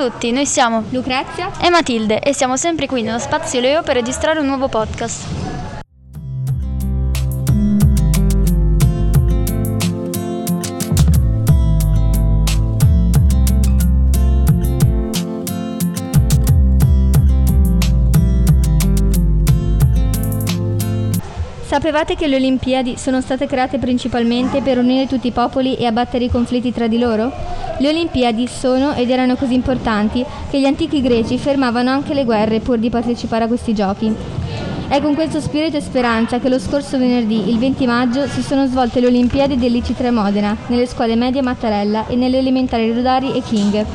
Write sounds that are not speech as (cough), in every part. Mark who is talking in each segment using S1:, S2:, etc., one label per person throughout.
S1: tutti, noi siamo
S2: Lucrezia
S1: e Matilde e siamo sempre qui nello Spazio Leo per registrare un nuovo podcast.
S2: Sapevate che le Olimpiadi sono state create principalmente per unire tutti i popoli e abbattere i conflitti tra di loro? Le Olimpiadi sono ed erano così importanti che gli antichi greci fermavano anche le guerre pur di partecipare a questi giochi. È con questo spirito e speranza che lo scorso venerdì, il 20 maggio, si sono svolte le Olimpiadi dell'IC3 Modena, nelle scuole medie Mattarella e nelle elementari Rodari e King.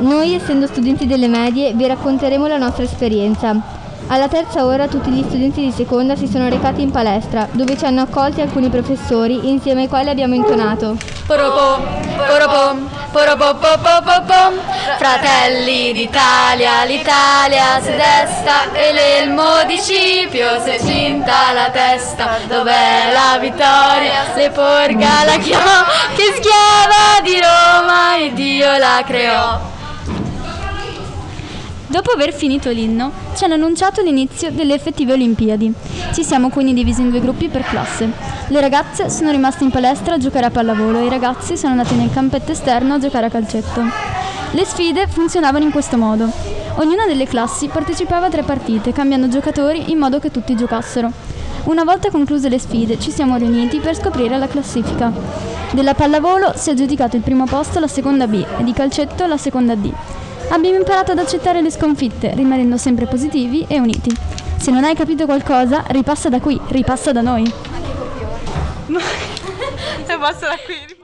S2: Noi, essendo studenti delle medie, vi racconteremo la nostra esperienza. Alla terza ora tutti gli studenti di seconda si sono recati in palestra, dove ci hanno accolti alcuni professori, insieme ai quali abbiamo intonato.
S1: Poropom, poropom, poropopopopopom. Fratelli d'Italia, l'Italia si desta e l'elmo di Scipio è cinta la testa. Dov'è la vittoria? Le porga la chiamò, che schiava di Roma e Dio la creò. Dopo aver finito l'inno, ci hanno annunciato l'inizio delle effettive Olimpiadi. Ci siamo quindi divisi in due gruppi per classe. Le ragazze sono rimaste in palestra a giocare a pallavolo e i ragazzi sono andati nel campetto esterno a giocare a calcetto. Le sfide funzionavano in questo modo. Ognuna delle classi partecipava a tre partite, cambiando giocatori in modo che tutti giocassero. Una volta concluse le sfide, ci siamo riuniti per scoprire la classifica. Della pallavolo si è aggiudicato il primo posto la seconda B e di calcetto la seconda D. Abbiamo imparato ad accettare le sconfitte, rimanendo sempre positivi e uniti. Se non hai capito qualcosa, ripassa da qui, ripassa da noi.
S3: Basta (laughs) da qui.